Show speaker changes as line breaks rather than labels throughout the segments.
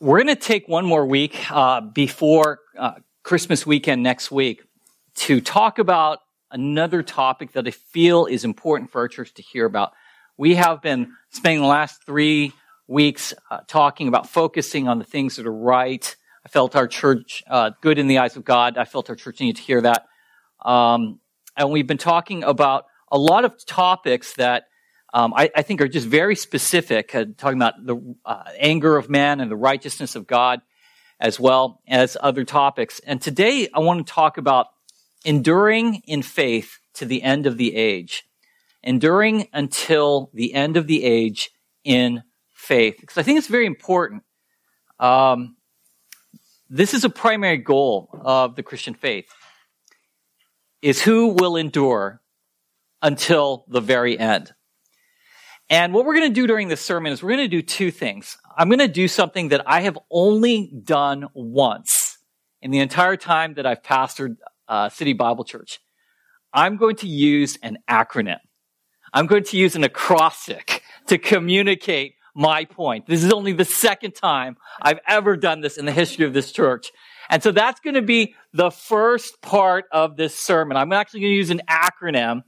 we're going to take one more week uh, before uh, Christmas weekend next week to talk about another topic that I feel is important for our church to hear about. We have been spending the last three weeks uh, talking about focusing on the things that are right. I felt our church uh, good in the eyes of God. I felt our church needed to hear that. Um, and we've been talking about a lot of topics that um, I, I, think are just very specific, uh, talking about the uh, anger of man and the righteousness of God, as well as other topics. And today I want to talk about enduring in faith to the end of the age, enduring until the end of the age in faith, because I think it's very important. Um, this is a primary goal of the Christian faith: is who will endure until the very end. And what we're going to do during this sermon is we're going to do two things. I'm going to do something that I have only done once in the entire time that I've pastored uh, City Bible Church. I'm going to use an acronym. I'm going to use an acrostic to communicate my point. This is only the second time I've ever done this in the history of this church. And so that's going to be the first part of this sermon. I'm actually going to use an acronym.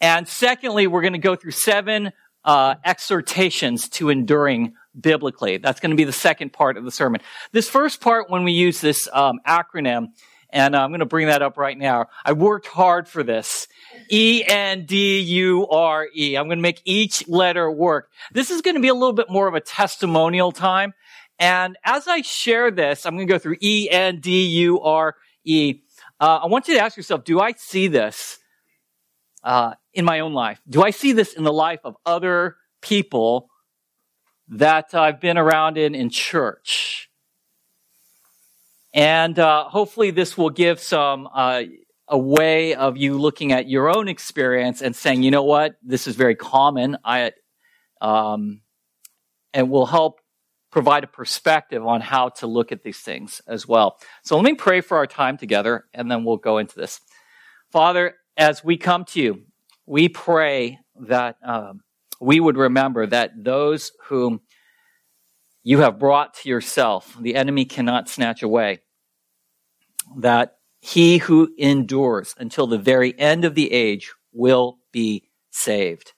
And secondly, we're going to go through seven uh, exhortations to enduring biblically. That's going to be the second part of the sermon. This first part, when we use this um, acronym, and I'm going to bring that up right now. I worked hard for this. E N D U R E. I'm going to make each letter work. This is going to be a little bit more of a testimonial time. And as I share this, I'm going to go through E N D U R E. Uh, I want you to ask yourself, do I see this uh, in my own life? Do I see this in the life of other people that I've been around in in church? And uh, hopefully, this will give some uh, a way of you looking at your own experience and saying, you know what, this is very common. I um, and will help provide a perspective on how to look at these things as well. So let me pray for our time together, and then we'll go into this. Father, as we come to you, we pray that um, we would remember that those whom you have brought to yourself, the enemy cannot snatch away. That he who endures until the very end of the age will be saved.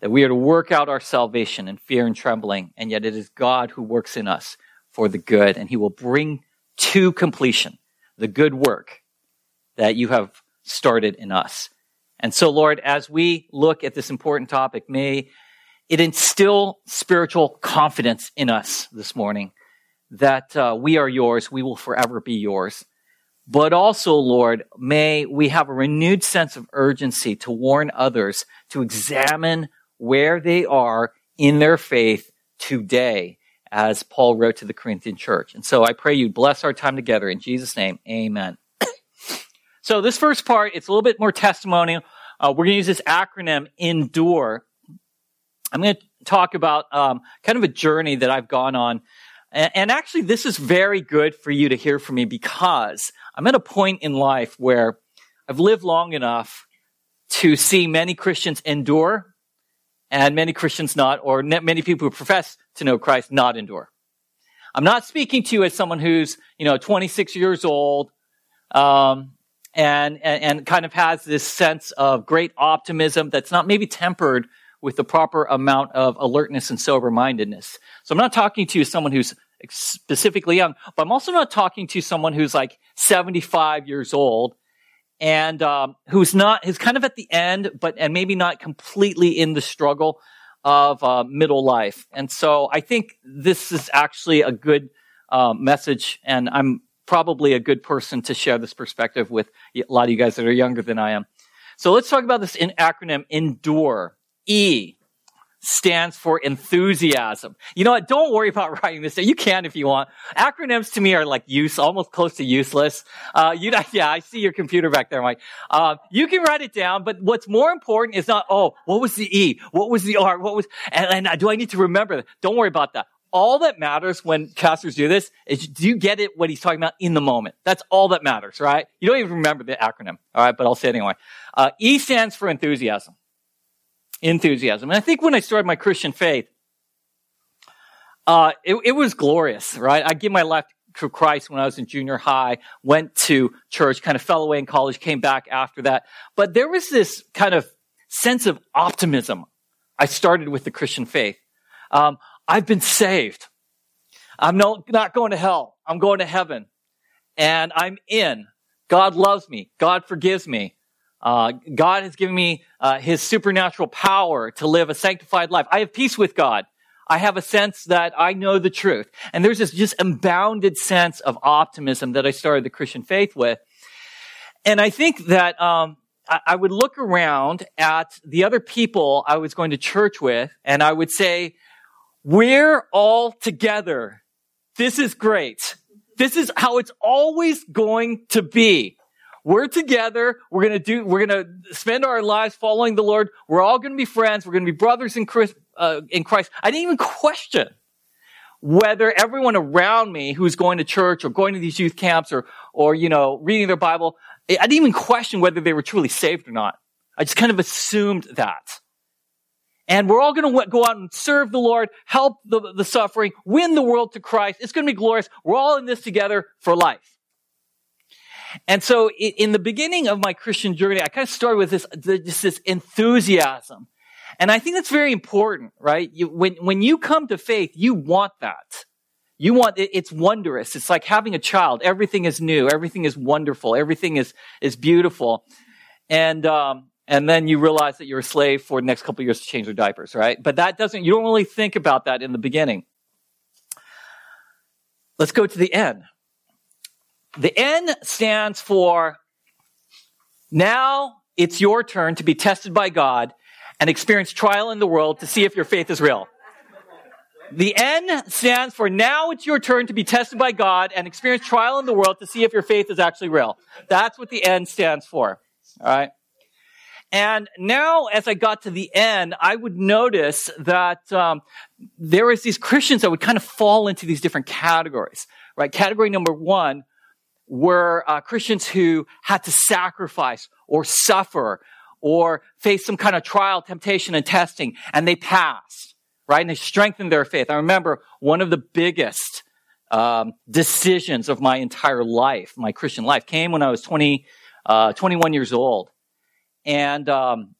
That we are to work out our salvation in fear and trembling, and yet it is God who works in us for the good, and he will bring to completion the good work that you have started in us. And so, Lord, as we look at this important topic, may it instill spiritual confidence in us this morning that uh, we are yours, we will forever be yours. But also, Lord, may we have a renewed sense of urgency to warn others to examine where they are in their faith today, as Paul wrote to the Corinthian church. And so I pray you bless our time together. In Jesus' name, amen. So this first part, it's a little bit more testimonial. Uh, we're going to use this acronym, ENDURE. I'm going to talk about um, kind of a journey that I've gone on. And, and actually, this is very good for you to hear from me because I'm at a point in life where I've lived long enough to see many Christians endure and many Christians not, or many people who profess to know Christ not endure. I'm not speaking to you as someone who's, you know, 26 years old, um, and, and, and kind of has this sense of great optimism that's not maybe tempered with the proper amount of alertness and sober mindedness. So I'm not talking to someone who's specifically young, but I'm also not talking to someone who's like 75 years old and um, who's not, who's kind of at the end, but and maybe not completely in the struggle of uh, middle life. And so I think this is actually a good uh, message, and I'm probably a good person to share this perspective with a lot of you guys that are younger than I am. So let's talk about this in acronym ENDURE. E stands for enthusiasm. You know what? Don't worry about writing this. You can if you want. Acronyms to me are like use, almost close to useless. Uh, you, yeah, I see your computer back there, Mike. Uh, you can write it down, but what's more important is not, oh, what was the E? What was the R? What was, and, and do I need to remember that? Don't worry about that. All that matters when pastors do this is do you get it what he's talking about in the moment? That's all that matters, right? You don't even remember the acronym, all right? But I'll say it anyway. Uh, e stands for enthusiasm enthusiasm. And I think when I started my Christian faith, uh, it, it was glorious, right? I gave my life to Christ when I was in junior high, went to church, kind of fell away in college, came back after that. But there was this kind of sense of optimism. I started with the Christian faith. Um, I've been saved. I'm no, not going to hell. I'm going to heaven. And I'm in. God loves me. God forgives me. Uh, God has given me uh, his supernatural power to live a sanctified life. I have peace with God. I have a sense that I know the truth. And there's this just unbounded sense of optimism that I started the Christian faith with. And I think that um, I, I would look around at the other people I was going to church with, and I would say, we're all together. This is great. This is how it's always going to be. We're together. We're going to do, we're going to spend our lives following the Lord. We're all going to be friends. We're going to be brothers in Christ, uh, in Christ. I didn't even question whether everyone around me who's going to church or going to these youth camps or, or, you know, reading their Bible, I didn't even question whether they were truly saved or not. I just kind of assumed that. And we're all going to go out and serve the Lord, help the, the suffering, win the world to Christ. It's going to be glorious. We're all in this together for life. And so in the beginning of my Christian journey, I kind of started with this, just this enthusiasm. And I think that's very important, right? You, when, when you come to faith, you want that. You want, it, it's wondrous. It's like having a child. Everything is new. Everything is wonderful. Everything is, is beautiful. And, um, and then you realize that you're a slave for the next couple years to change their diapers, right? But that doesn't, you don't really think about that in the beginning. Let's go to the end. The N stands for now it's your turn to be tested by God and experience trial in the world to see if your faith is real. The N stands for now it's your turn to be tested by God and experience trial in the world to see if your faith is actually real. That's what the N stands for. All right. And now, as I got to the end, I would notice that um, there was these Christians that would kind of fall into these different categories. Right? Category number one were uh, Christians who had to sacrifice or suffer or face some kind of trial, temptation, and testing, and they passed, right? And they strengthened their faith. I remember one of the biggest um, decisions of my entire life, my Christian life, came when I was 20, uh, 21 years old. And um,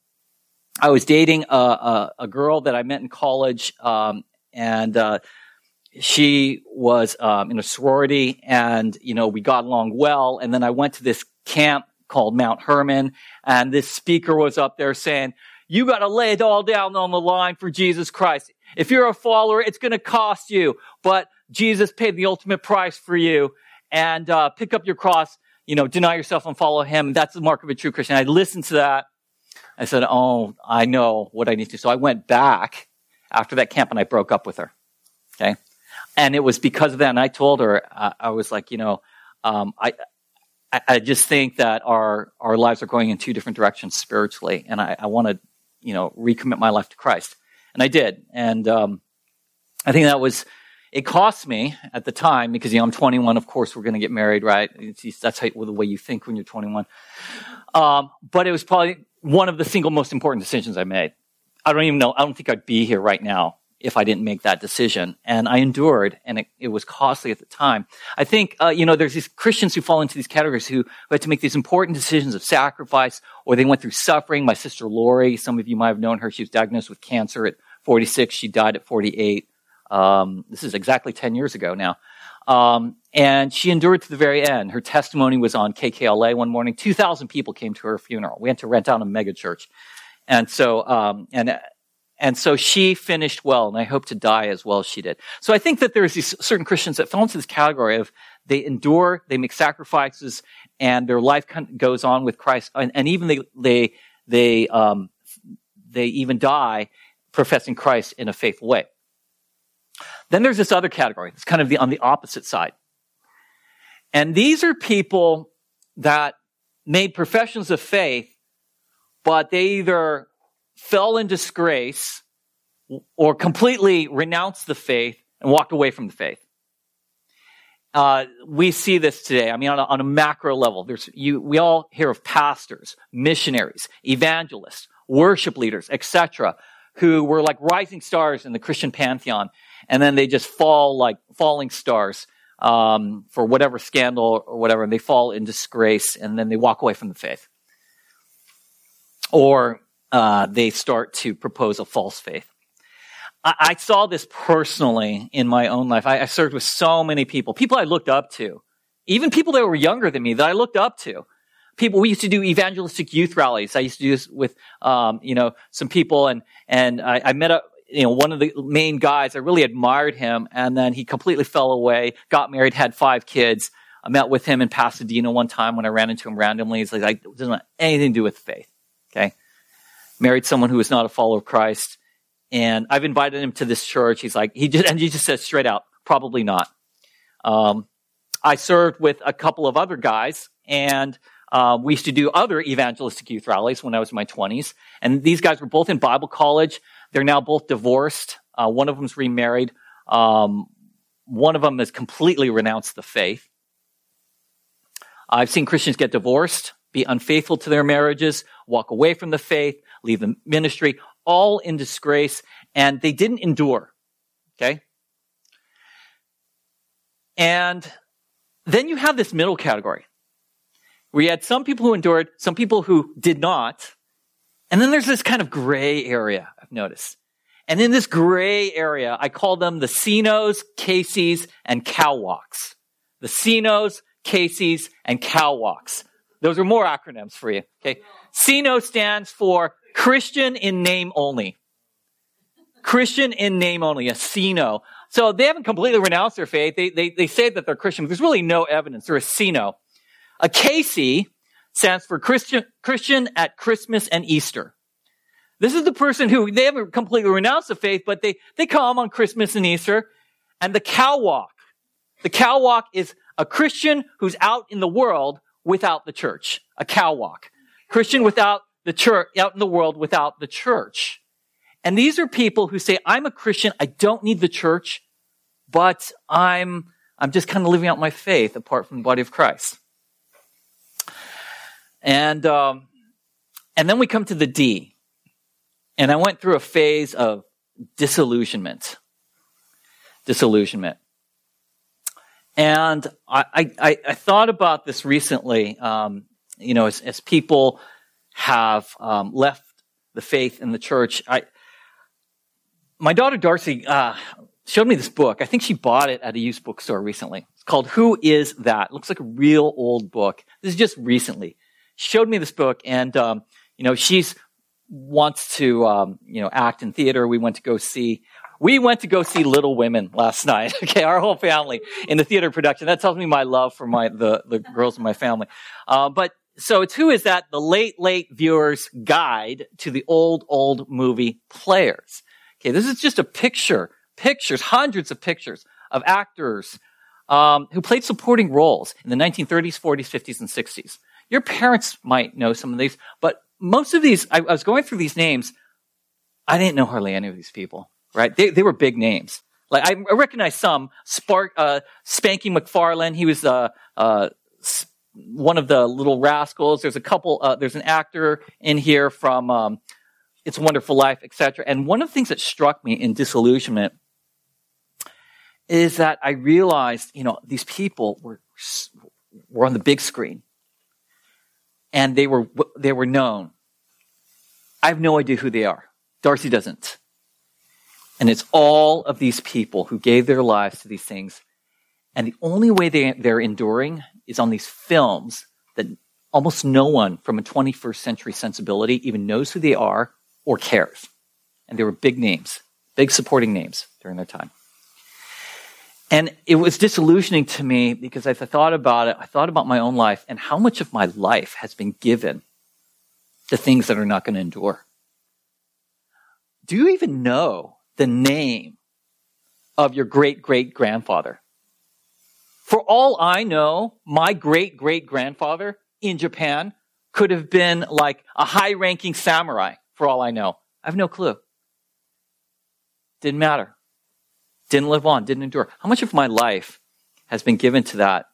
I was dating a, a, a, girl that I met in college, um, and uh, she was um, in a sorority and, you know, we got along well. And then I went to this camp called Mount Hermon and this speaker was up there saying, you got to lay it all down on the line for Jesus Christ. If you're a follower, it's going to cost you, but Jesus paid the ultimate price for you and uh, pick up your cross, you know, deny yourself and follow him. That's the mark of a true Christian. I listened to that. I said, Oh, I know what I need to. Do. So I went back after that camp and I broke up with her. Okay and it was because of that. And I told her, uh, I was like, you know, um, I, I just think that our our lives are going in two different directions spiritually, and I, I want to, you know, recommit my life to Christ, and I did, and um, I think that was it cost me at the time because you know I'm 21. Of course, we're going to get married, right? It's, that's how, the way you think when you're 21. Um, but it was probably one of the single most important decisions I made. I don't even know. I don't think I'd be here right now if I didn't make that decision. And I endured, and it, it was costly at the time. I think, uh, you know, there's these Christians who fall into these categories who, who had to make these important decisions of sacrifice, or they went through suffering. My sister Lori, some of you might have known her. She was diagnosed with cancer at 46. She died at 48. Um, this is exactly 10 years ago now. Um, and she endured to the very end. Her testimony was on KKLA one morning. 2,000 people came to her funeral. We had to rent out a mega church. And so, um, and and so she finished well, and I hope to die as well as she did. So I think that there's these certain Christians that fall into this category of they endure, they make sacrifices, and their life goes on with Christ, and, and even they they they um, they even die professing Christ in a faithful way. Then there's this other category. It's kind of the, on the opposite side. And these are people that made professions of faith, but they either fell in disgrace or completely renounced the faith and walked away from the faith. Uh, we see this today. I mean, on a, on a macro level, there's you. We all hear of pastors, missionaries, evangelists, worship leaders, etc., who were like rising stars in the Christian pantheon, and then they just fall like falling stars um, for whatever scandal or whatever, and they fall in disgrace, and then they walk away from the faith, or uh, they start to propose a false faith. I, I, saw this personally in my own life. I, I served with so many people, people I looked up to, even people that were younger than me that I looked up to people, we used to do evangelistic youth rallies. I used to do this with, um, you know, some people and, and I, I met up, you know, one of the main guys. I really admired him. And then he completely fell away, got married, had five kids. I met with him in Pasadena one time when I ran into him randomly. He's like, it doesn't have anything to do with faith. Okay. Married someone who was not a follower of Christ. And I've invited him to this church. He's like, he just, and he just said straight out, probably not. Um, I served with a couple of other guys and um, we used to do other evangelistic youth rallies when I was in my 20s. And these guys were both in Bible college. They're now both divorced. Uh, one of them's remarried. Um, one of them has completely renounced the faith. I've seen Christians get divorced, be unfaithful to their marriages, walk away from the faith, leave the ministry, all in disgrace, and they didn't endure. Okay? And then you have this middle category. We had some people who endured, some people who did not. And then there's this kind of gray area, I've. And in this gray area, I call them the CINOs, Caseys, and Cowwalks. The CINOs, Caseys, and Cowwalks. Those are more acronyms for you. Okay. CINO stands for Christian in name only. Christian in name only, a CINO. So they haven't completely renounced their faith. They, they, they say that they're Christian, but there's really no evidence. They're a CINO. A Casey stands for Christian, Christian at Christmas and Easter. This is the person who, they haven't completely renounced the faith, but they, they come on Christmas and Easter. And the cow walk. The cow walk is a Christian who's out in the world without the church. A cow walk. Christian without the church, out in the world without the church. And these are people who say, I'm a Christian. I don't need the church, but I'm, I'm just kind of living out my faith apart from the body of Christ. And, um, and then we come to the D. And I went through a phase of disillusionment. Disillusionment. And I, I, I thought about this recently, um, you know, as, as people have um, left the faith in the church. I, my daughter Darcy uh, showed me this book. I think she bought it at a used bookstore recently. It's called Who Is That? It looks like a real old book. This is just recently She showed me this book, and um, you know, she's wants to um, you know act in theater. We went to go see. We went to go see Little Women last night. Okay, our whole family in the theater production. That tells me my love for my the the girls in my family. Uh, but so it's who is that? The late late viewers guide to the old old movie players. Okay, this is just a picture, pictures, hundreds of pictures of actors um, who played supporting roles in the 1930s, 40s, 50s, and 60s. Your parents might know some of these, but most of these, I, I was going through these names. I didn't know hardly any of these people, right? They, they were big names. Like I, I recognize some. Spark, uh, Spanky McFarland. He was uh, uh, one of the little rascals. There's a couple. Uh, there's an actor in here from um, It's a Wonderful Life, etc. And one of the things that struck me in disillusionment is that I realized, you know, these people were were on the big screen and they were, they were known. I have no idea who they are. Darcy doesn't. And it's all of these people who gave their lives to these things. And the only way they, they're enduring is on these films that almost no one from a 21st century sensibility even knows who they are or cares. And they were big names, big supporting names during their time. And it was disillusioning to me because as I thought about it, I thought about my own life and how much of my life has been given to things that are not going to endure. Do you even know the name of your great great grandfather? For all I know, my great great grandfather in Japan could have been like a high ranking samurai, for all I know. I have no clue. Didn't matter didn't live on, didn't endure. How much of my life has been given to that?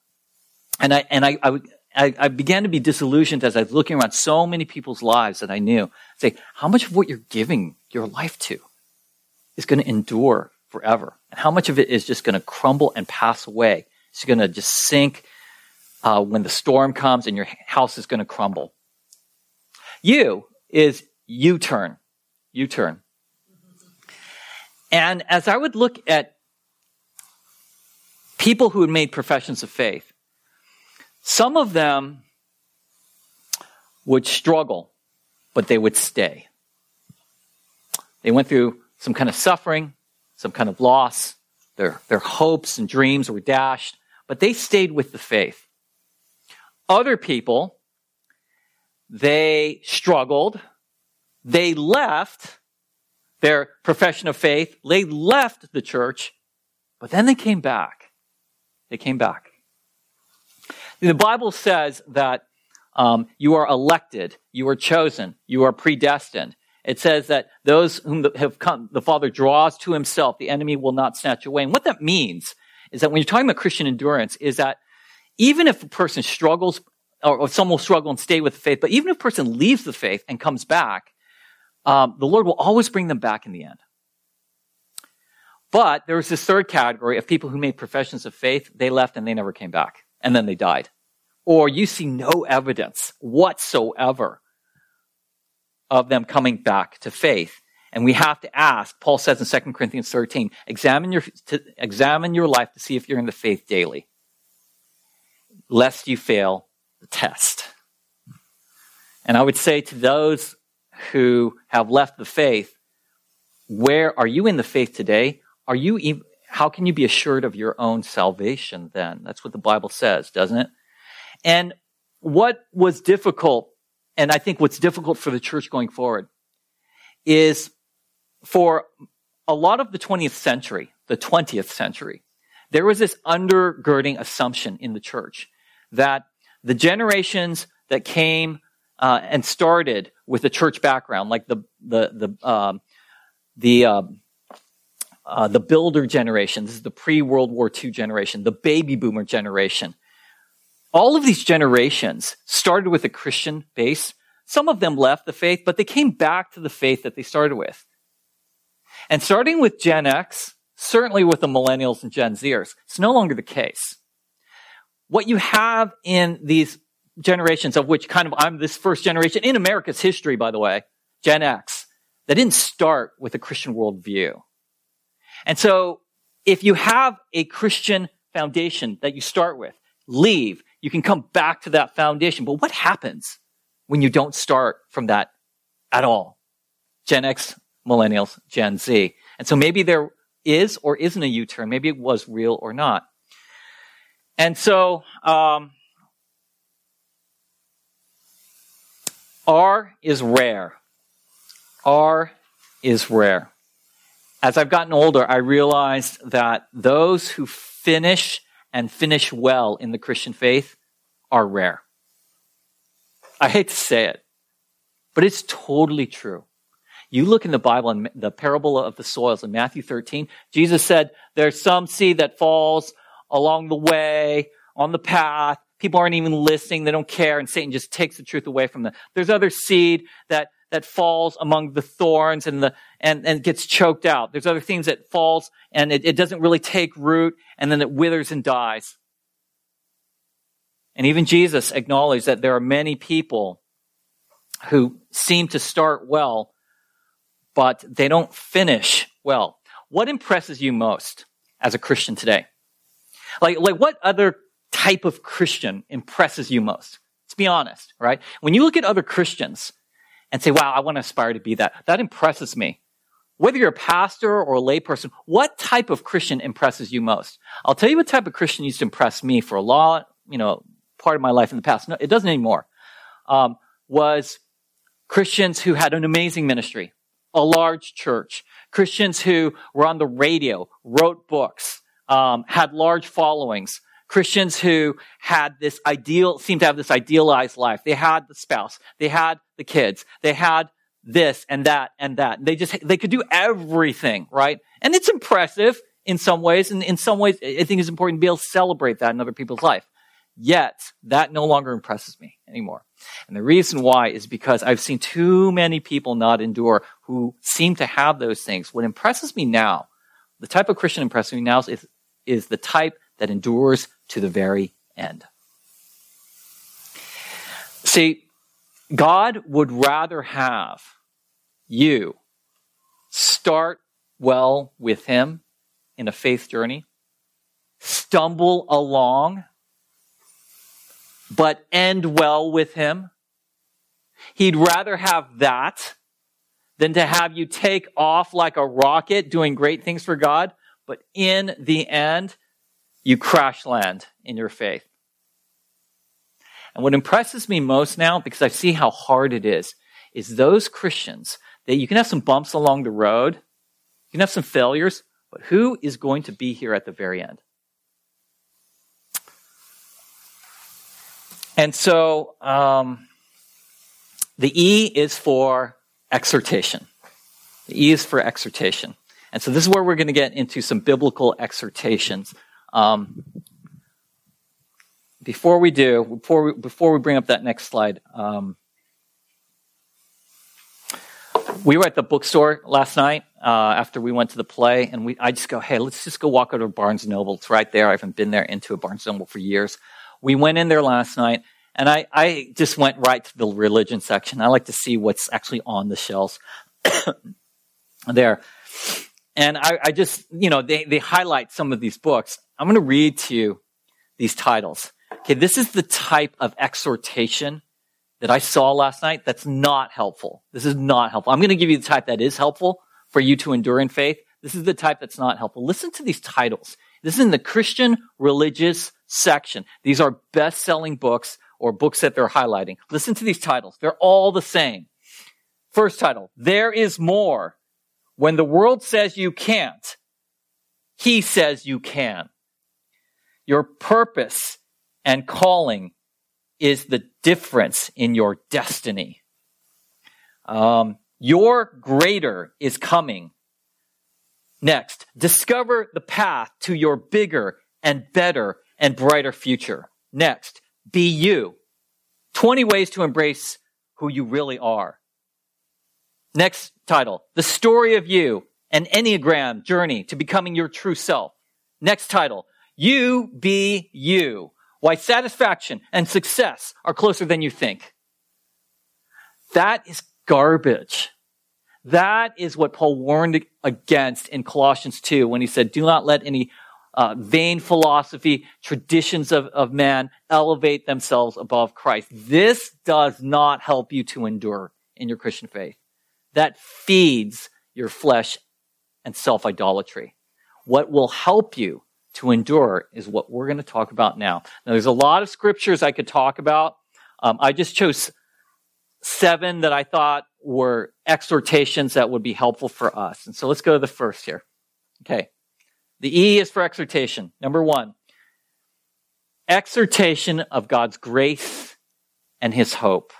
And I, and I, I I, began to be disillusioned as I was looking around so many people's lives that I knew. Say, how much of what you're giving your life to is going to endure forever? And how much of it is just going to crumble and pass away? It's going to just sink uh, when the storm comes and your house is going to crumble. You is U turn. U turn. And as I would look at people who had made professions of faith, some of them would struggle, but they would stay. They went through some kind of suffering, some kind of loss. Their, their hopes and dreams were dashed, but they stayed with the faith. Other people, they struggled. They left their profession of faith. They left the church, but then they came back. They came back. The Bible says that um, you are elected, you are chosen, you are predestined. It says that those whom have come, the Father draws to himself, the enemy will not snatch away. And what that means is that when you're talking about Christian endurance, is that even if a person struggles, or, or some will struggle and stay with the faith, but even if a person leaves the faith and comes back, um, the Lord will always bring them back in the end. But there was this third category of people who made professions of faith. They left and they never came back and then they died. Or you see no evidence whatsoever of them coming back to faith. And we have to ask, Paul says in 2 Corinthians 13, examine your, to, examine your life to see if you're in the faith daily, lest you fail the test. And I would say to those who have left the faith, where are you in the faith today? Are you how can you be assured of your own salvation then? That's what the Bible says, doesn't it? And what was difficult, and I think what's difficult for the church going forward, is for a lot of the 20th century, the 20th century, there was this undergirding assumption in the church that the generations that came uh, and started with a church background, like the the the um, the um, uh, the builder generation. This is the pre World War II generation, the baby boomer generation. All of these generations started with a Christian base. Some of them left the faith, but they came back to the faith that they started with. And starting with Gen X, certainly with the millennials and Gen Zers, it's no longer the case. What you have in these generations, of which kind of I'm this first generation in America's history, by the way, Gen X, that didn't start with a Christian worldview. And so if you have a Christian foundation that you start with, leave, you can come back to that foundation. But what happens when you don't start from that at all? Gen X, millennials, Gen Z. And so maybe there is or isn't a U-turn. Maybe it was real or not. And so, um, R is rare. R is rare as I've gotten older, I realized that those who finish and finish well in the Christian faith are rare. I hate to say it, but it's totally true. You look in the Bible and the parable of the soils in Matthew 13, Jesus said there's some seed that falls along the way, on the path. People aren't even listening. They don't care. And Satan just takes the truth away from them. There's other seed that that falls among the thorns and the and, and gets choked out. There's other things that falls and it, it doesn't really take root and then it withers and dies. And even Jesus acknowledged that there are many people who seem to start well, but they don't finish well. What impresses you most as a Christian today? Like, like what other type of Christian impresses you most? Let's be honest, right? When you look at other Christians, and say, wow, I want to aspire to be that. That impresses me. Whether you're a pastor or a layperson, what type of Christian impresses you most? I'll tell you what type of Christian used to impress me for a lot, you know, part of my life in the past. No, it doesn't anymore. Um, was Christians who had an amazing ministry, a large church, Christians who were on the radio, wrote books, um, had large followings, Christians who had this ideal, seemed to have this idealized life. They had the spouse. They had the kids. They had this and that and that. They just, they could do everything, right? And it's impressive in some ways. And in some ways, I think it's important to be able to celebrate that in other people's life. Yet, that no longer impresses me anymore. And the reason why is because I've seen too many people not endure who seem to have those things. What impresses me now, the type of Christian impresses me now is, is the type that endures to the very end. See, God would rather have you start well with Him in a faith journey, stumble along, but end well with Him. He'd rather have that than to have you take off like a rocket doing great things for God, but in the end, you crash land in your faith. And what impresses me most now, because I see how hard it is, is those Christians that you can have some bumps along the road, you can have some failures, but who is going to be here at the very end? And so um, the E is for exhortation. The E is for exhortation. And so this is where we're going to get into some biblical exhortations. Um, before we do, before we, before we bring up that next slide, um, we were at the bookstore last night uh, after we went to the play, and we, I just go, hey, let's just go walk over to Barnes Noble. It's right there. I haven't been there into a Barnes and Noble for years. We went in there last night, and I, I just went right to the religion section. I like to see what's actually on the shelves there. And I, I just, you know, they, they highlight some of these books. I'm going to read to you these titles. Okay, this is the type of exhortation that I saw last night that's not helpful. This is not helpful. I'm going to give you the type that is helpful for you to endure in faith. This is the type that's not helpful. Listen to these titles. This is in the Christian religious section. These are best selling books or books that they're highlighting. Listen to these titles. They're all the same. First title, There is More. When the world says you can't, he says you can. Your purpose and calling is the difference in your destiny. Um, your greater is coming. Next, discover the path to your bigger and better and brighter future. Next, be you. 20 ways to embrace who you really are. Next title, The Story of You, an Enneagram Journey to Becoming Your True Self. Next title, You Be You, Why Satisfaction and Success Are Closer Than You Think. That is garbage. That is what Paul warned against in Colossians 2 when he said, Do not let any uh, vain philosophy, traditions of, of man elevate themselves above Christ. This does not help you to endure in your Christian faith. That feeds your flesh and self idolatry. What will help you to endure is what we're going to talk about now. Now, there's a lot of scriptures I could talk about. Um, I just chose seven that I thought were exhortations that would be helpful for us. And so let's go to the first here. Okay. The E is for exhortation. Number one, exhortation of God's grace and his hope.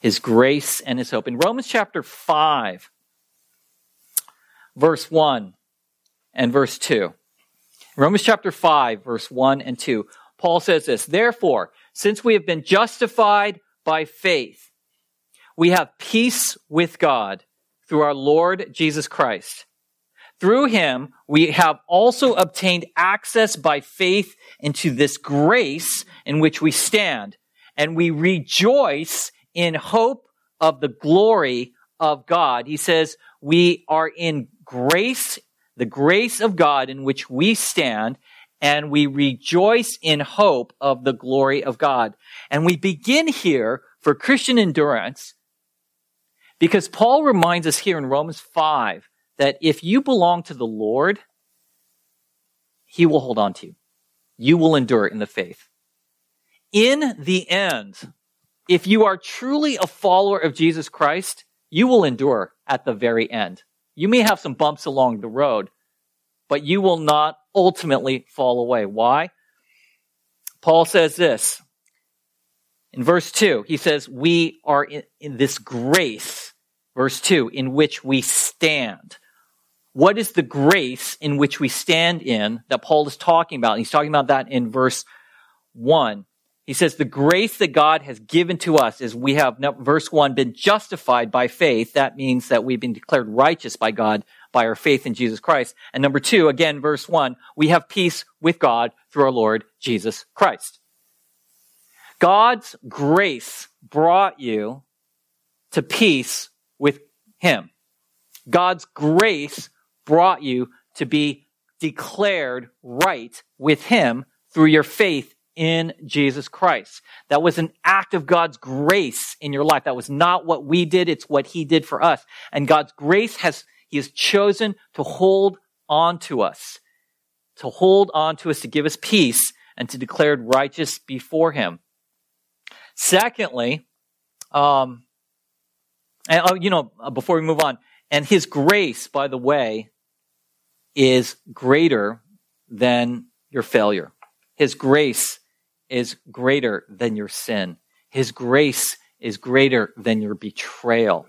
His grace and his hope. In Romans chapter 5, verse 1 and verse 2. Romans chapter 5, verse 1 and 2, Paul says this Therefore, since we have been justified by faith, we have peace with God through our Lord Jesus Christ through him, we have also obtained access by faith into this grace in which we stand. And we rejoice in hope of the glory of God. He says, we are in grace, the grace of God in which we stand, and we rejoice in hope of the glory of God. And we begin here for Christian endurance because Paul reminds us here in Romans 5 that if you belong to the Lord, He will hold on to you. You will endure in the faith. In the end, if you are truly a follower of Jesus Christ, you will endure at the very end. You may have some bumps along the road, but you will not ultimately fall away. Why? Paul says this in verse 2. He says, We are in, in this grace, verse 2, in which we stand what is the grace in which we stand in that Paul is talking about? And he's talking about that in verse 1. He says the grace that God has given to us is we have, verse one, been justified by faith. That means that we've been declared righteous by God by our faith in Jesus Christ. And number two, again, verse one, we have peace with God through our Lord Jesus Christ. God's grace brought you to peace with Him. God's grace brought you to be declared right with Him through your faith in Jesus Christ. That was an act of God's grace in your life. That was not what we did. It's what He did for us. And God's grace has, He has chosen to hold on to us, to hold on to us, to give us peace and to declare righteous before Him. Secondly, um, and uh, you know, before we move on, and His grace, by the way, is greater than your failure. His grace is greater than your sin. His grace is greater than your betrayal.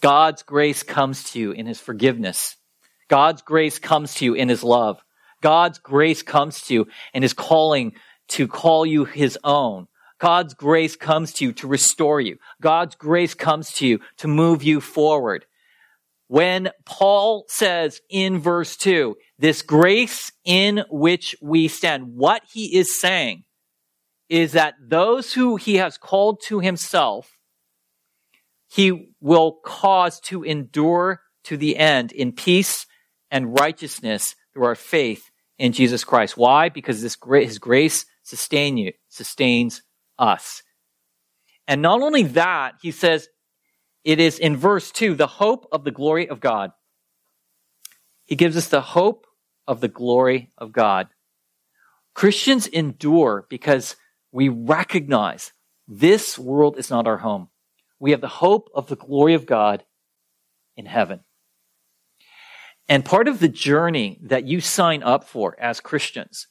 God's grace comes to you in His forgiveness. God's grace comes to you in His love. God's grace comes to you in His calling to call you His own. God's grace comes to you to restore you. God's grace comes to you to move you forward. When Paul says in verse 2, this grace in which we stand. What he is saying is that those who he has called to himself, he will cause to endure to the end in peace and righteousness through our faith in Jesus Christ. Why? Because this his grace sustain you, sustains us. And not only that, he says, it is in verse 2, the hope of the glory of God. He gives us the hope of the glory of God. Christians endure because we recognize this world is not our home. We have the hope of the glory of God in heaven. And part of the journey that you sign up for as Christians,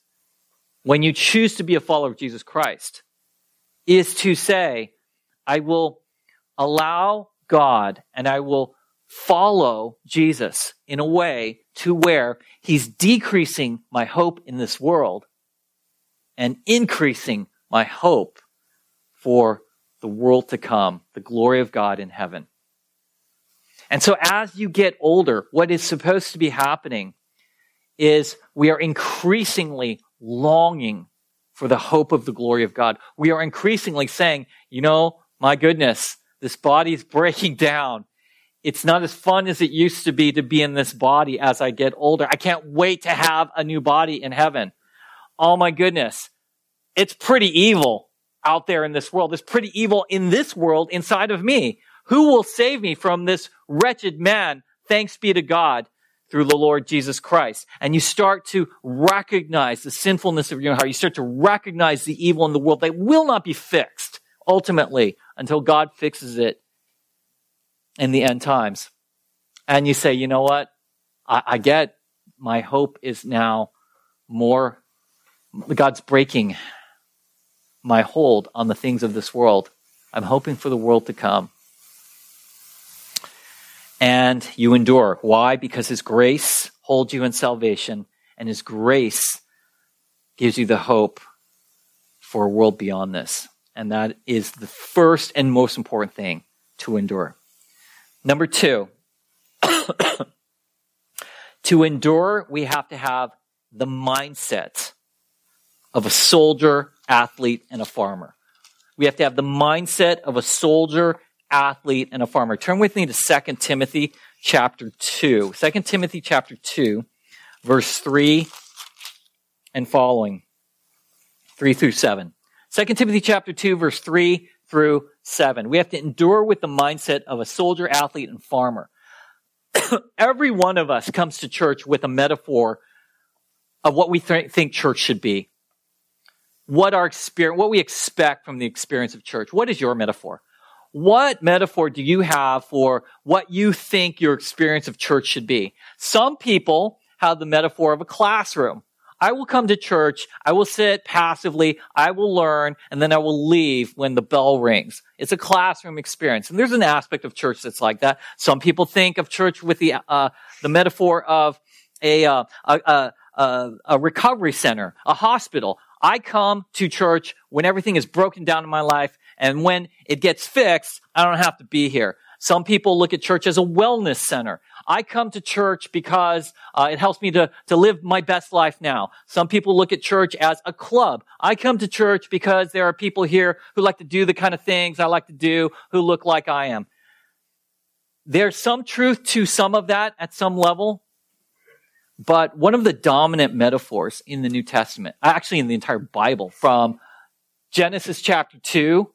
when you choose to be a follower of Jesus Christ, is to say, I will allow God and I will follow Jesus in a way to where he's decreasing my hope in this world and increasing my hope for the world to come, the glory of God in heaven. And so as you get older, what is supposed to be happening is we are increasingly longing for the hope of the glory of God. We are increasingly saying, you know, my goodness, this body is breaking down. It's not as fun as it used to be to be in this body as I get older. I can't wait to have a new body in heaven. Oh my goodness. It's pretty evil out there in this world. It's pretty evil in this world inside of me. Who will save me from this wretched man? Thanks be to God through the Lord Jesus Christ. And you start to recognize the sinfulness of your heart. You start to recognize the evil in the world that will not be fixed ultimately until God fixes it in the end times. And you say, you know what? I, I get my hope is now more, God's breaking my hold on the things of this world. I'm hoping for the world to come. And you endure. Why? Because His grace holds you in salvation, and His grace gives you the hope for a world beyond this. And that is the first and most important thing to endure. Number two, to endure, we have to have the mindset of a soldier, athlete, and a farmer. We have to have the mindset of a soldier, athlete, and a farmer. Turn with me to 2 Timothy chapter 2. 2 Timothy chapter 2, verse 3 and following. 3 through 7. 2 Timothy chapter 2, verse 3 through 7. We have to endure with the mindset of a soldier, athlete, and farmer. Every one of us comes to church with a metaphor of what we th- think church should be. What our experience, what we expect from the experience of church. What is your metaphor? What metaphor do you have for what you think your experience of church should be? Some people have the metaphor of a classroom. I will come to church, I will sit passively, I will learn, and then I will leave when the bell rings. It's a classroom experience. And there's an aspect of church that's like that. Some people think of church with the, uh, the metaphor of a, uh, a, a, a recovery center, a hospital. I come to church when everything is broken down in my life and when it gets fixed, I don't have to be here. Some people look at church as a wellness center. I come to church because uh, it helps me to, to live my best life now. Some people look at church as a club. I come to church because there are people here who like to do the kind of things I like to do, who look like I am. There's some truth to some of that at some level, but one of the dominant metaphors in the New Testament, actually in the entire Bible, from Genesis chapter 2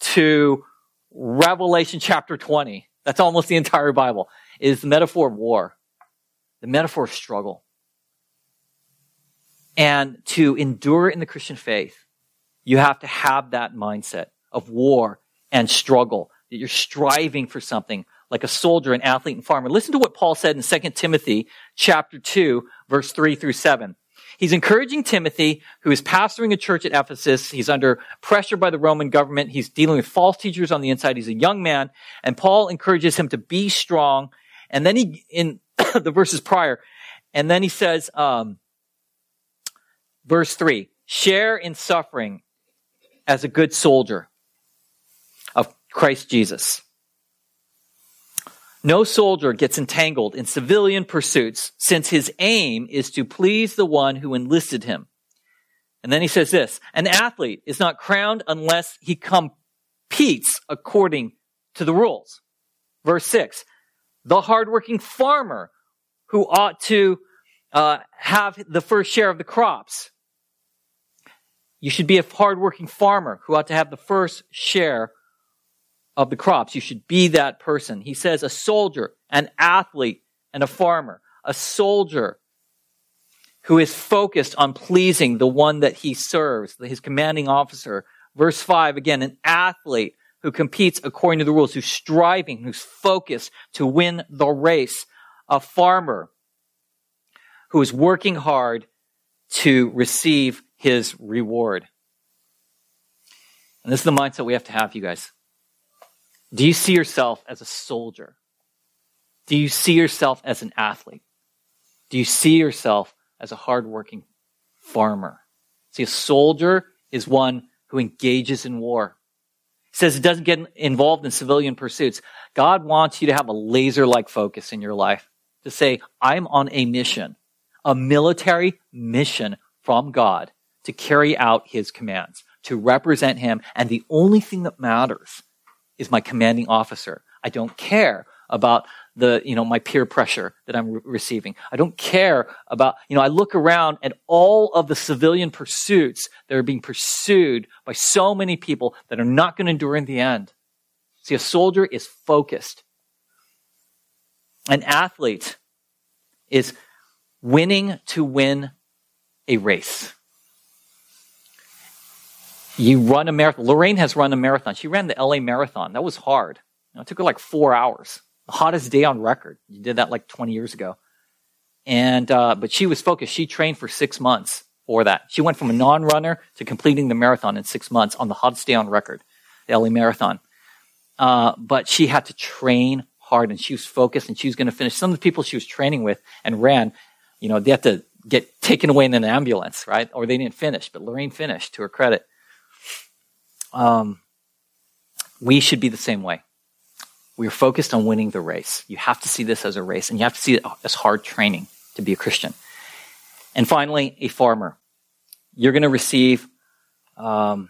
to Revelation chapter 20, that's almost the entire Bible, is the metaphor of war, the metaphor of struggle. And to endure in the Christian faith, you have to have that mindset of war and struggle, that you're striving for something like a soldier, an athlete, and farmer. Listen to what Paul said in 2 Timothy chapter 2, verse 3 through 7. He's encouraging Timothy, who is pastoring a church at Ephesus. He's under pressure by the Roman government. He's dealing with false teachers on the inside. He's a young man. And Paul encourages him to be strong. And then he, in the verses prior, and then he says, um, verse 3 share in suffering as a good soldier of Christ Jesus. No soldier gets entangled in civilian pursuits since his aim is to please the one who enlisted him. And then he says this, an athlete is not crowned unless he competes according to the rules. Verse six, the hardworking farmer who ought to uh, have the first share of the crops. You should be a hardworking farmer who ought to have the first share of the crops. You should be that person. He says a soldier, an athlete, and a farmer. A soldier who is focused on pleasing the one that he serves, his commanding officer. Verse 5, again, an athlete who competes according to the rules, who's striving, who's focused to win the race. A farmer who is working hard to receive his reward. And this is the mindset we have to have, you guys. Do you see yourself as a soldier? Do you see yourself as an athlete? Do you see yourself as a hardworking farmer? See, a soldier is one who engages in war. Says it doesn't get involved in civilian pursuits. God wants you to have a laser like focus in your life to say, I'm on a mission, a military mission from God to carry out his commands, to represent him. And the only thing that matters is my commanding officer. I don't care about the, you know, my peer pressure that I'm re- receiving. I don't care about, you know, I look around at all of the civilian pursuits that are being pursued by so many people that are not going to endure in the end. See, a soldier is focused. An athlete is winning to win a race. You run a marathon. Lorraine has run a marathon. She ran the LA marathon. That was hard. You know, it took her like four hours. Hottest day on record. You did that like 20 years ago. And, uh, but she was focused. She trained for six months for that. She went from a non-runner to completing the marathon in six months on the hottest day on record, the LA marathon. Uh, but she had to train hard and she was focused and she was going to finish. Some of the people she was training with and ran, you know, they had to get taken away in an ambulance, right? Or they didn't finish, but Lorraine finished to her credit. Um, we should be the same way. We are focused on winning the race. You have to see this as a race, and you have to see it as hard training to be a Christian. And finally, a farmer. You're going to receive um,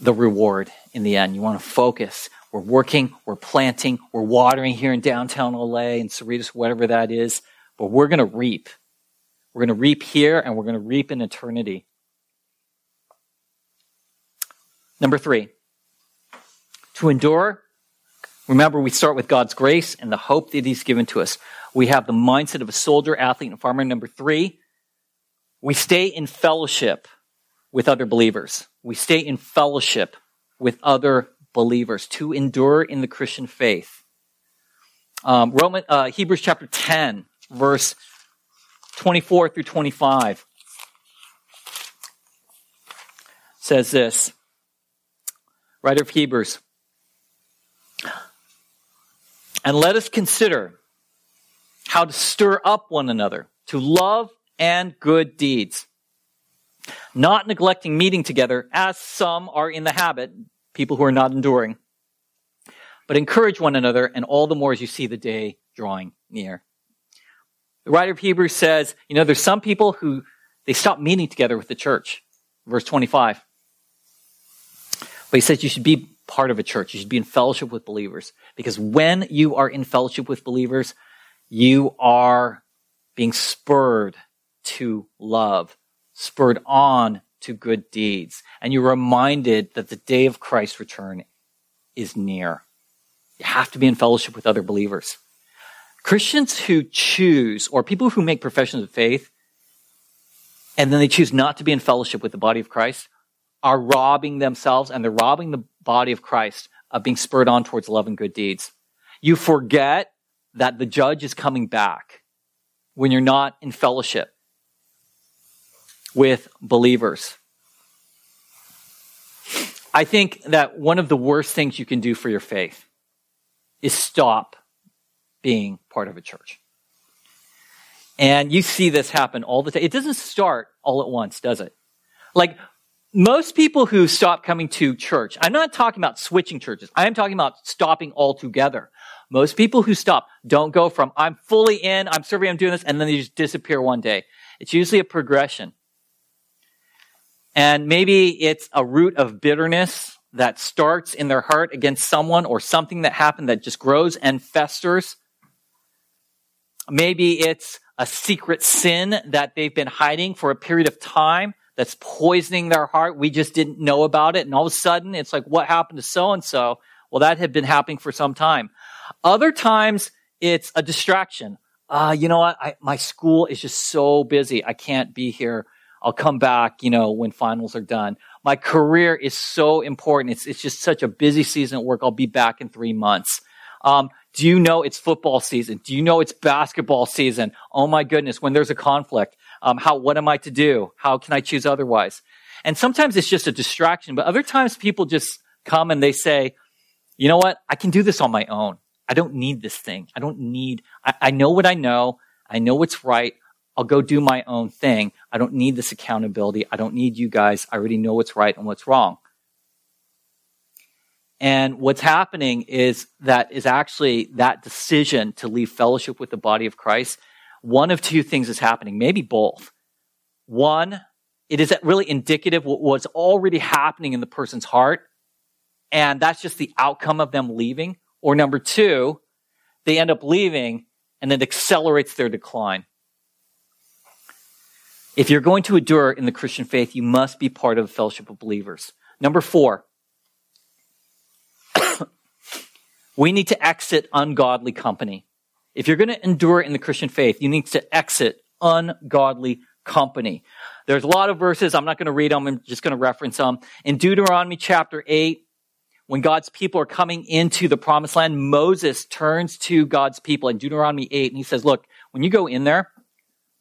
the reward in the end. You want to focus. We're working, we're planting, we're watering here in downtown LA and Cerritos, whatever that is, but we're going to reap. We're going to reap here and we're going to reap in eternity. Number three, to endure, remember we start with God's grace and the hope that He's given to us. We have the mindset of a soldier, athlete, and farmer. Number three, we stay in fellowship with other believers. We stay in fellowship with other believers to endure in the Christian faith. Um, Roman, uh, Hebrews chapter 10, verse 24 through 25 says this writer of Hebrews. And let us consider how to stir up one another to love and good deeds, Not neglecting meeting together, as some are in the habit, people who are not enduring, but encourage one another, and all the more as you see the day drawing near. The writer of Hebrews says, you know, there's some people who they stop meeting together with the church. Verse 25. But he says you should be part of a church. You should be in fellowship with believers. Because when you are in fellowship with believers, you are being spurred to love, spurred on to good deeds. And you're reminded that the day of Christ's return is near. You have to be in fellowship with other believers. Christians who choose, or people who make professions of faith, and then they choose not to be in fellowship with the body of Christ, are robbing themselves and they're robbing the body of Christ of being spurred on towards love and good deeds. You forget that the judge is coming back when you're not in fellowship with believers. I think that one of the worst things you can do for your faith is stop being part of a church. And you see this happen all the time. It doesn't start all at once, does it? Like most people who stop coming to church, I'm not talking about switching churches. I am talking about stopping altogether. Most people who stop don't go from, I'm fully in, I'm serving, I'm doing this, and then they just disappear one day. It's usually a progression. And maybe it's a root of bitterness that starts in their heart against someone or something that happened that just grows and festers. Maybe it's a secret sin that they've been hiding for a period of time that's poisoning their heart. We just didn't know about it. And all of a sudden, it's like, what happened to so and so? Well, that had been happening for some time. Other times, it's a distraction. Uh, you know what? I, my school is just so busy. I can't be here. I'll come back, you know, when finals are done. My career is so important. It's, it's just such a busy season at work. I'll be back in three months. Um, do you know it's football season? Do you know it's basketball season? Oh my goodness, when there's a conflict, um, how, what am I to do? How can I choose otherwise? And sometimes it's just a distraction, but other times people just come and they say, you know what? I can do this on my own. I don't need this thing. I don't need, I, I know what I know. I know what's right. I'll go do my own thing. I don't need this accountability. I don't need you guys. I already know what's right and what's wrong. And what's happening is that is actually that decision to leave fellowship with the body of Christ. One of two things is happening, maybe both. One, it is really indicative of what's already happening in the person's heart. And that's just the outcome of them leaving. Or number two, they end up leaving and it accelerates their decline. If you're going to endure in the Christian faith, you must be part of the fellowship of believers. Number four, we need to exit ungodly company. If you're going to endure in the Christian faith, you need to exit ungodly company. There's a lot of verses. I'm not going to read them. I'm just going to reference them. In Deuteronomy chapter 8, when God's people are coming into the promised land, Moses turns to God's people in Deuteronomy 8 and he says, look, when you go in there,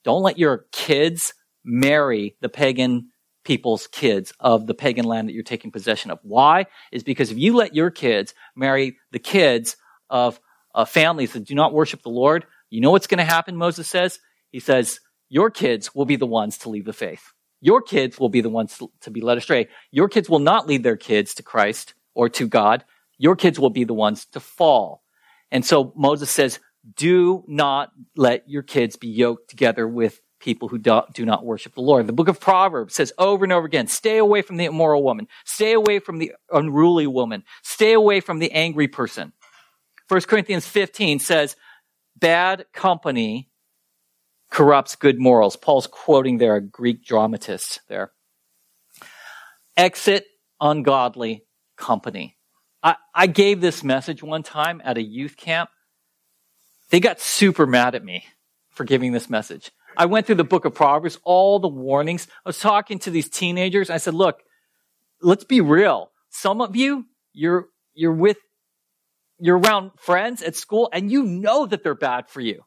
don't let your kids marry the pagan people's kids of the pagan land that you're taking possession of. Why? Is because if you let your kids marry the kids of uh, families that do not worship the Lord, you know what's going to happen, Moses says? He says, your kids will be the ones to leave the faith. Your kids will be the ones to be led astray. Your kids will not lead their kids to Christ or to God. Your kids will be the ones to fall. And so Moses says, do not let your kids be yoked together with people who do, do not worship the Lord. The book of Proverbs says over and over again, stay away from the immoral woman. Stay away from the unruly woman. Stay away from the angry person. 1 Corinthians 15 says, bad company corrupts good morals. Paul's quoting there a Greek dramatist there. Exit ungodly company. I, I gave this message one time at a youth camp. They got super mad at me for giving this message. I went through the book of Proverbs, all the warnings. I was talking to these teenagers. I said, look, let's be real. Some of you, you're, you're with, you're around friends at school and you know that they're bad for you.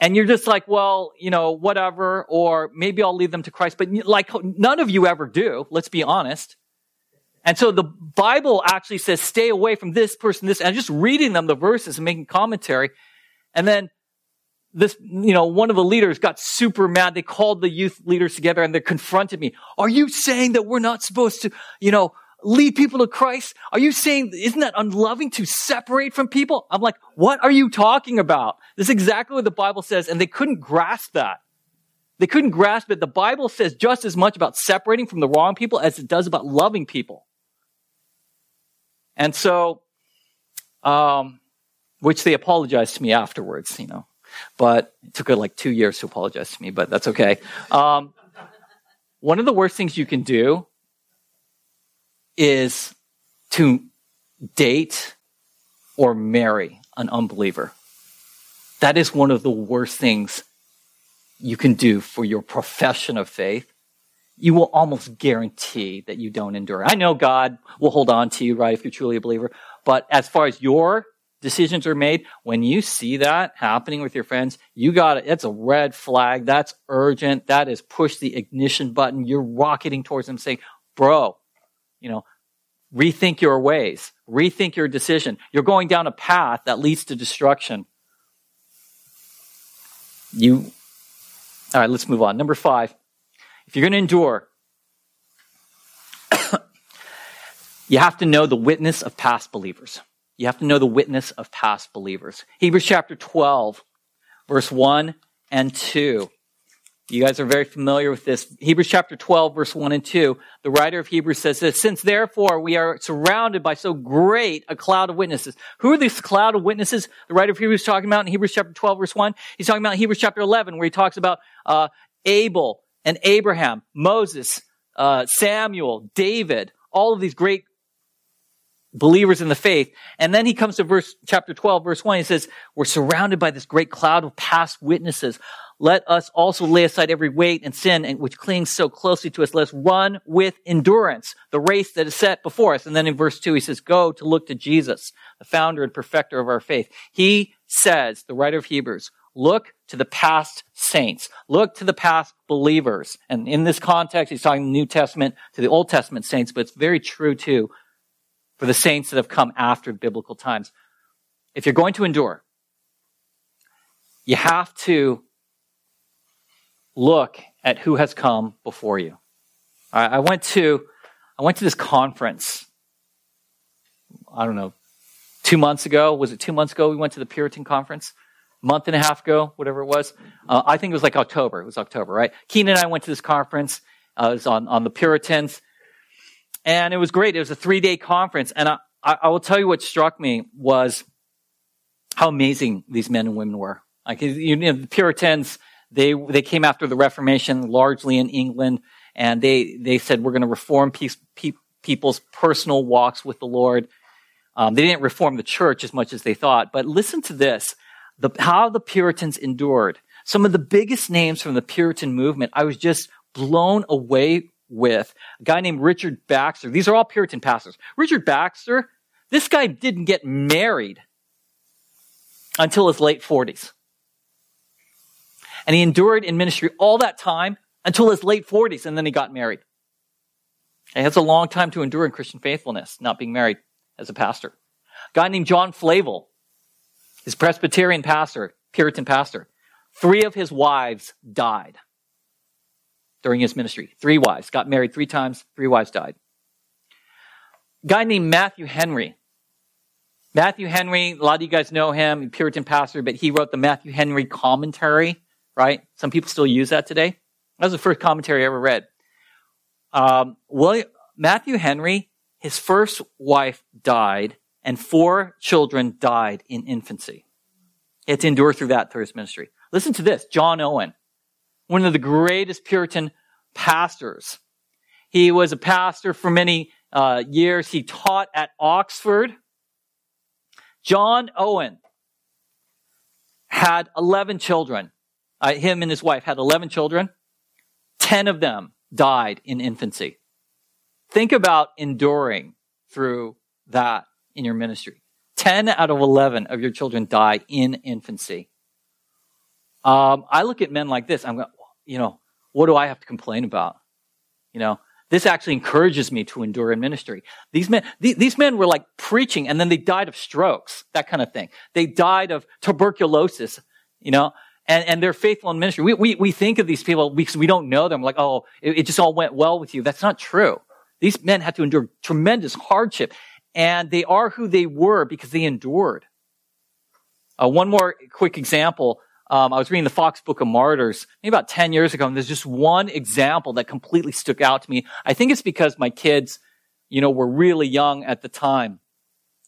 And you're just like, well, you know, whatever, or maybe I'll lead them to Christ. But like, none of you ever do. Let's be honest. And so the Bible actually says, stay away from this person, this, and just reading them the verses and making commentary. And then this, you know, one of the leaders got super mad. They called the youth leaders together and they confronted me. Are you saying that we're not supposed to, you know, lead people to Christ? Are you saying, isn't that unloving to separate from people? I'm like, what are you talking about? This is exactly what the Bible says. And they couldn't grasp that. They couldn't grasp it. The Bible says just as much about separating from the wrong people as it does about loving people. And so, um, which they apologized to me afterwards, you know. But it took like two years to apologize to me, but that's okay. Um, one of the worst things you can do is to date or marry an unbeliever. That is one of the worst things you can do for your profession of faith. You will almost guarantee that you don't endure. I know God will hold on to you, right, if you're truly a believer. But as far as your decisions are made, when you see that happening with your friends, you got it. It's a red flag. That's urgent. That is push the ignition button. You're rocketing towards them saying, bro, you know, rethink your ways, rethink your decision. You're going down a path that leads to destruction. You, all right, let's move on. Number five, if you're going to endure, you have to know the witness of past believers. You have to know the witness of past believers. Hebrews chapter 12, verse 1 and 2. You guys are very familiar with this. Hebrews chapter 12, verse 1 and 2. The writer of Hebrews says this, since therefore we are surrounded by so great a cloud of witnesses. Who are these cloud of witnesses the writer of Hebrews talking about in Hebrews chapter 12, verse 1? He's talking about Hebrews chapter 11, where he talks about uh, Abel and Abraham, Moses, uh, Samuel, David, all of these great believers in the faith. And then he comes to verse, chapter 12, verse 1. He says, we're surrounded by this great cloud of past witnesses. Let us also lay aside every weight and sin which clings so closely to us. Let's run with endurance the race that is set before us. And then in verse 2, he says, Go to look to Jesus, the founder and perfecter of our faith. He says, the writer of Hebrews, look to the past saints. Look to the past believers. And in this context, he's talking New Testament to the Old Testament saints, but it's very true too for the saints that have come after biblical times. If you're going to endure, you have to look at who has come before you. I went to I went to this conference. I don't know, two months ago. Was it two months ago? We went to the Puritan conference. A month and a half ago, whatever it was. Uh, I think it was like October. It was October, right? Keenan and I went to this conference. Uh, it was on, on the Puritans. And it was great. It was a three day conference. And I, I, will tell you what struck me was how amazing these men and women were. Like, you know, the Puritans, they, they came after the Reformation largely in England, and they, they said, we're going to reform peace, pe- people's personal walks with the Lord. Um, they didn't reform the church as much as they thought, but listen to this. The, how the Puritans endured. Some of the biggest names from the Puritan movement, I was just blown away with. A guy named Richard Baxter. These are all Puritan pastors. Richard Baxter, this guy didn't get married until his late 40s. And he endured in ministry all that time until his late 40s, and then he got married. And that's a long time to endure in Christian faithfulness, not being married as a pastor. A guy named John Flavel, his Presbyterian pastor, Puritan pastor. Three of his wives died during his ministry. Three wives. Got married three times, three wives died. A guy named Matthew Henry. Matthew Henry, a lot of you guys know him, Puritan pastor, but he wrote the Matthew Henry commentary right? Some people still use that today. That was the first commentary I ever read. Um, William, Matthew Henry, his first wife died, and four children died in infancy. He had to endure through that through his ministry. Listen to this John Owen, one of the greatest Puritan pastors. He was a pastor for many uh, years. He taught at Oxford. John Owen had 11 children uh, him and his wife had 11 children. 10 of them died in infancy. Think about enduring through that in your ministry. 10 out of 11 of your children die in infancy. Um, I look at men like this. I'm going, you know, what do I have to complain about? You know, this actually encourages me to endure in ministry. These men, these men were like preaching and then they died of strokes, that kind of thing. They died of tuberculosis, you know, and, and they're faithful in ministry. We, we, we think of these people because we don't know them, like, oh, it, it just all went well with you. That's not true. These men had to endure tremendous hardship, and they are who they were because they endured. Uh, one more quick example. Um, I was reading the Foxe Book of Martyrs maybe about 10 years ago, and there's just one example that completely stuck out to me. I think it's because my kids, you know, were really young at the time.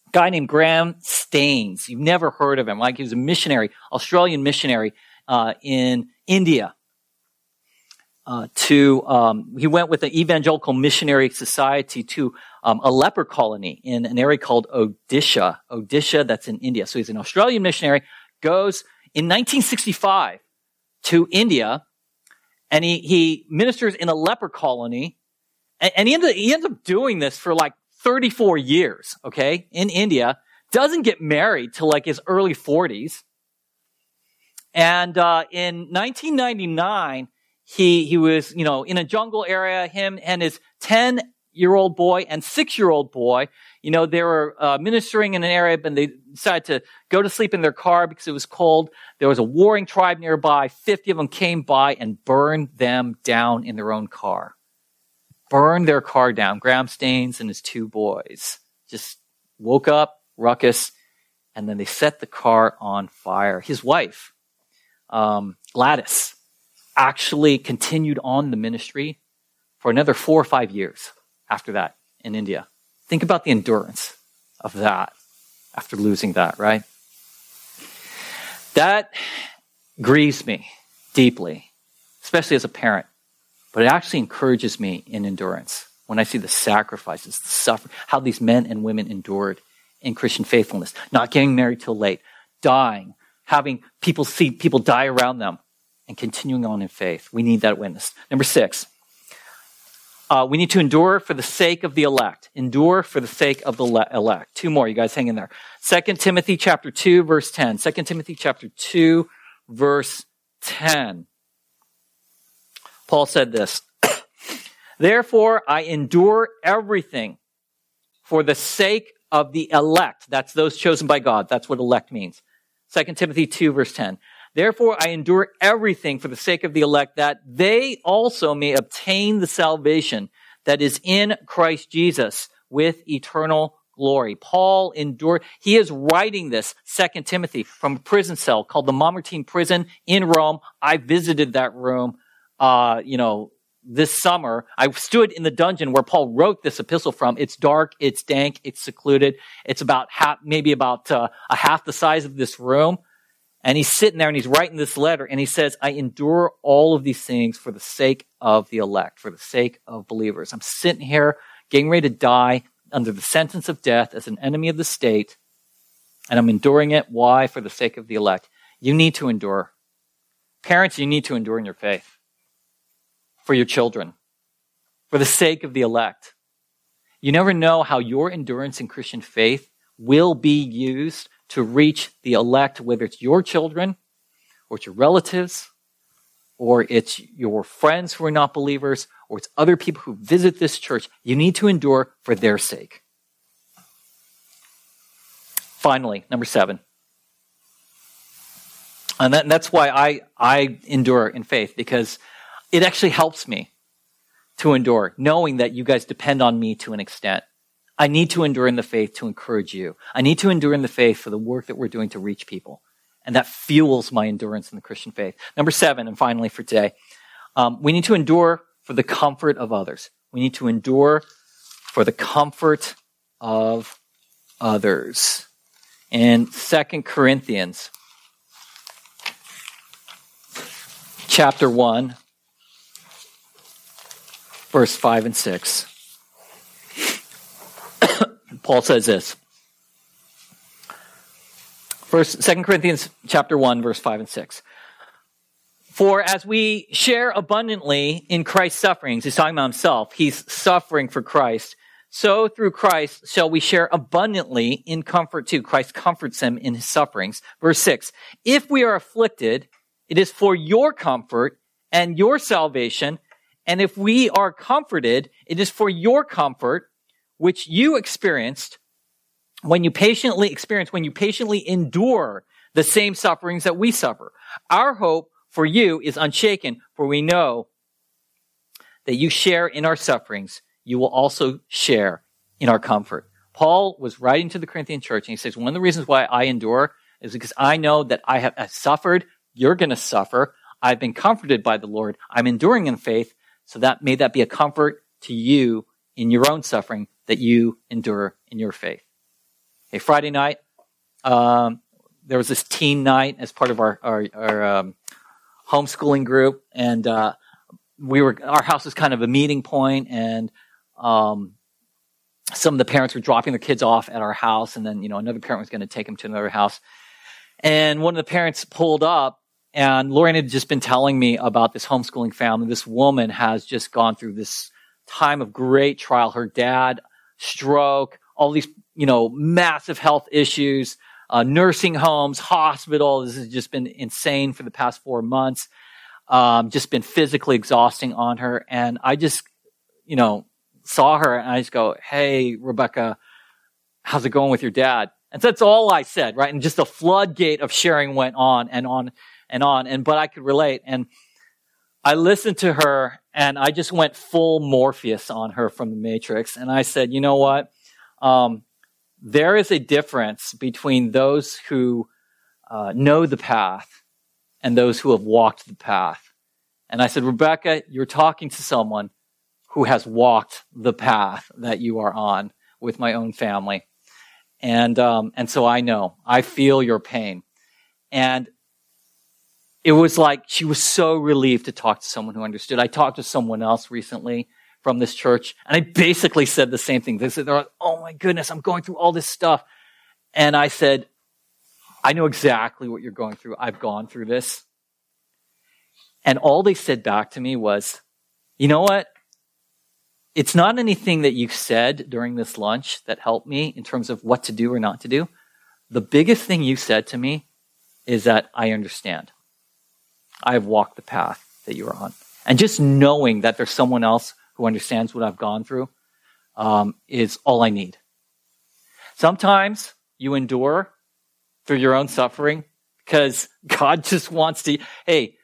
A guy named Graham Staines. You've never heard of him. Like he was a missionary, Australian missionary uh, in India. Uh, to um, he went with the Evangelical Missionary Society to um, a leper colony in an area called Odisha. Odisha, that's in India. So he's an Australian missionary. Goes in 1965 to India, and he he ministers in a leper colony, and, and he ends up, he ends up doing this for like 34 years. Okay, in India, doesn't get married till like his early 40s and uh, in 1999, he he was you know in a jungle area. Him and his 10 year old boy and six year old boy, you know, they were uh, ministering in an area, and they decided to go to sleep in their car because it was cold. There was a warring tribe nearby. 50 of them came by and burned them down in their own car. Burned their car down. Graham Staines and his two boys just woke up, ruckus, and then they set the car on fire. His wife, um, Gladys actually continued on the ministry for another four or five years after that in India. Think about the endurance of that after losing that, right? That grieves me deeply, especially as a parent, but it actually encourages me in endurance when I see the sacrifices, the suffering, how these men and women endured in Christian faithfulness, not getting married till late, dying, having people see people die around them and continuing on in faith. We need that witness. Number six, uh, we need to endure for the sake of the elect. Endure for the sake of the le- elect. Two more, you guys hang in there. Second Timothy chapter 2, verse 10. Second Timothy chapter 2, verse 10. Paul said this, Therefore I endure everything for the sake of the elect. That's those chosen by God. That's what elect means 2 Timothy 2 verse 10. Therefore I endure everything for the sake of the elect that they also may obtain the salvation that is in Christ Jesus with eternal glory. Paul endured, he is writing this, 2 Timothy, from a prison cell called the Mamertine prison in Rome. I visited that room, uh, you know, this summer. I stood in the dungeon where Paul wrote this epistle from. It's dark, it's dank, it's secluded. It's about half, maybe about uh, a half the size of this room. And he's sitting there and he's writing this letter and he says, I endure all of these things for the sake of the elect, for the sake of believers. I'm sitting here getting ready to die under the sentence of death as an enemy of the state. And I'm enduring it. Why? For the sake of the elect. You need to endure. Parents, you need to endure in your faith for your children, for the sake of the elect. You never know how your endurance in Christian faith will be used to reach the elect, whether it's your children or it's your relatives or it's your friends who are not believers or it's other people who visit this church. You need to endure for their sake. Finally, number seven. And, that, and that's why I, I endure in faith because it actually helps me to endure, knowing that you guys depend on me to an extent. I need to endure in the faith to encourage you. I need to endure in the faith for the work that we're doing to reach people. And that fuels my endurance in the Christian faith. Number seven, and finally for today, um, we need to endure for the comfort of others. We need to endure for the comfort of others. In Second Corinthians chapter 1, verse 5 and 6. Paul says this. First, 2 Corinthians chapter 1, verse 5 and 6. For as we share abundantly in Christ's sufferings, he's talking about himself, he's suffering for Christ. So through Christ shall we share abundantly in comfort too. Christ comforts him in his sufferings. Verse 6. If we are afflicted, it is for your comfort and your salvation and if we are comforted, it is for your comfort, which you experienced when you patiently experience, when you patiently endure the same sufferings that we suffer. Our hope for you is unshaken, for we know that you share in our sufferings, you will also share in our comfort. Paul was writing to the Corinthian church and he says, one of the reasons why I endure is because I know that I have suffered. You're going to suffer. I've been comforted by the Lord. I'm enduring in faith. So that may that be a comfort to you in your own suffering that you endure in your faith. Okay, Friday night, um, there was this teen night as part of our, our, our um, homeschooling group. And, uh, we were, our house was kind of a meeting point and, um, some of the parents were dropping their kids off at our house and then, you know, another parent was going to take them to another house. And one of the parents pulled up and Lorraine had just been telling me about this homeschooling family. This woman has just gone through this time of great trial. Her dad, stroke, all these, you know, massive health issues, uh, nursing homes, hospital. This has just been insane for the past four months. Um, just been physically exhausting on her. And I just, you know, saw her and I just go, Hey, Rebecca, how's it going with your dad? And so that's all I said, right? And just a floodgate of sharing went on and on and on. And, but I could relate. And I listened to her and I just went full Morpheus on her from the Matrix. And I said, you know what? Um, there is a difference between those who uh, know the path and those who have walked the path. And I said, Rebecca, you're talking to someone who has walked the path that you are on with my own family. And, um, and so I know, I feel your pain. And it was like she was so relieved to talk to someone who understood. I talked to someone else recently from this church, and I basically said the same thing. They said, like, oh my goodness, I'm going through all this stuff. And I said, I know exactly what you're going through. I've gone through this. And all they said back to me was, you know what? It's not anything that you said during this lunch that helped me in terms of what to do or not to do. The biggest thing you said to me is that I understand. I have walked the path that you are on. And just knowing that there's someone else who understands what I've gone through um, is all I need. Sometimes you endure through your own suffering because God just wants to, hey,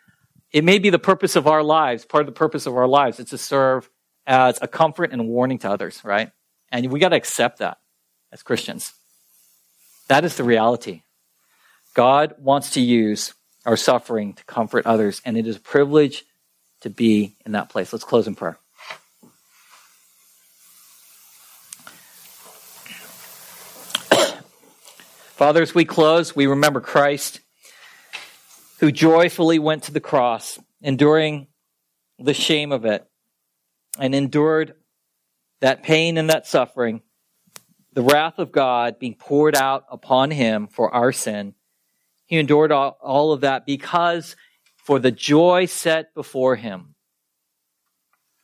it may be the purpose of our lives, part of the purpose of our lives, is to serve as a comfort and warning to others, right? And we got to accept that as Christians. That is the reality. God wants to use our suffering to comfort others. And it is a privilege to be in that place. Let's close in prayer. Father, as we close, we remember Christ who joyfully went to the cross, enduring the shame of it, and endured that pain and that suffering, the wrath of God being poured out upon him for our sin he endured all, all of that because for the joy set before him.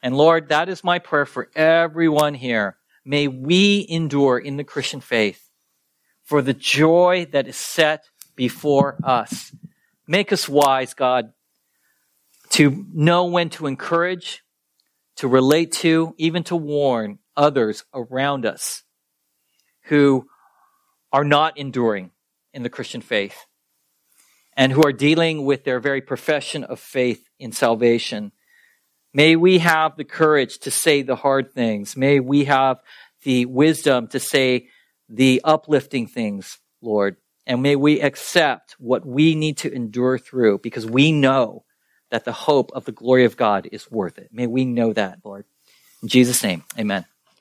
And Lord, that is my prayer for everyone here. May we endure in the Christian faith for the joy that is set before us. Make us wise, God, to know when to encourage, to relate to, even to warn others around us who are not enduring in the Christian faith and who are dealing with their very profession of faith in salvation. May we have the courage to say the hard things. May we have the wisdom to say the uplifting things, Lord. And may we accept what we need to endure through because we know that the hope of the glory of God is worth it. May we know that, Lord. In Jesus' name, amen.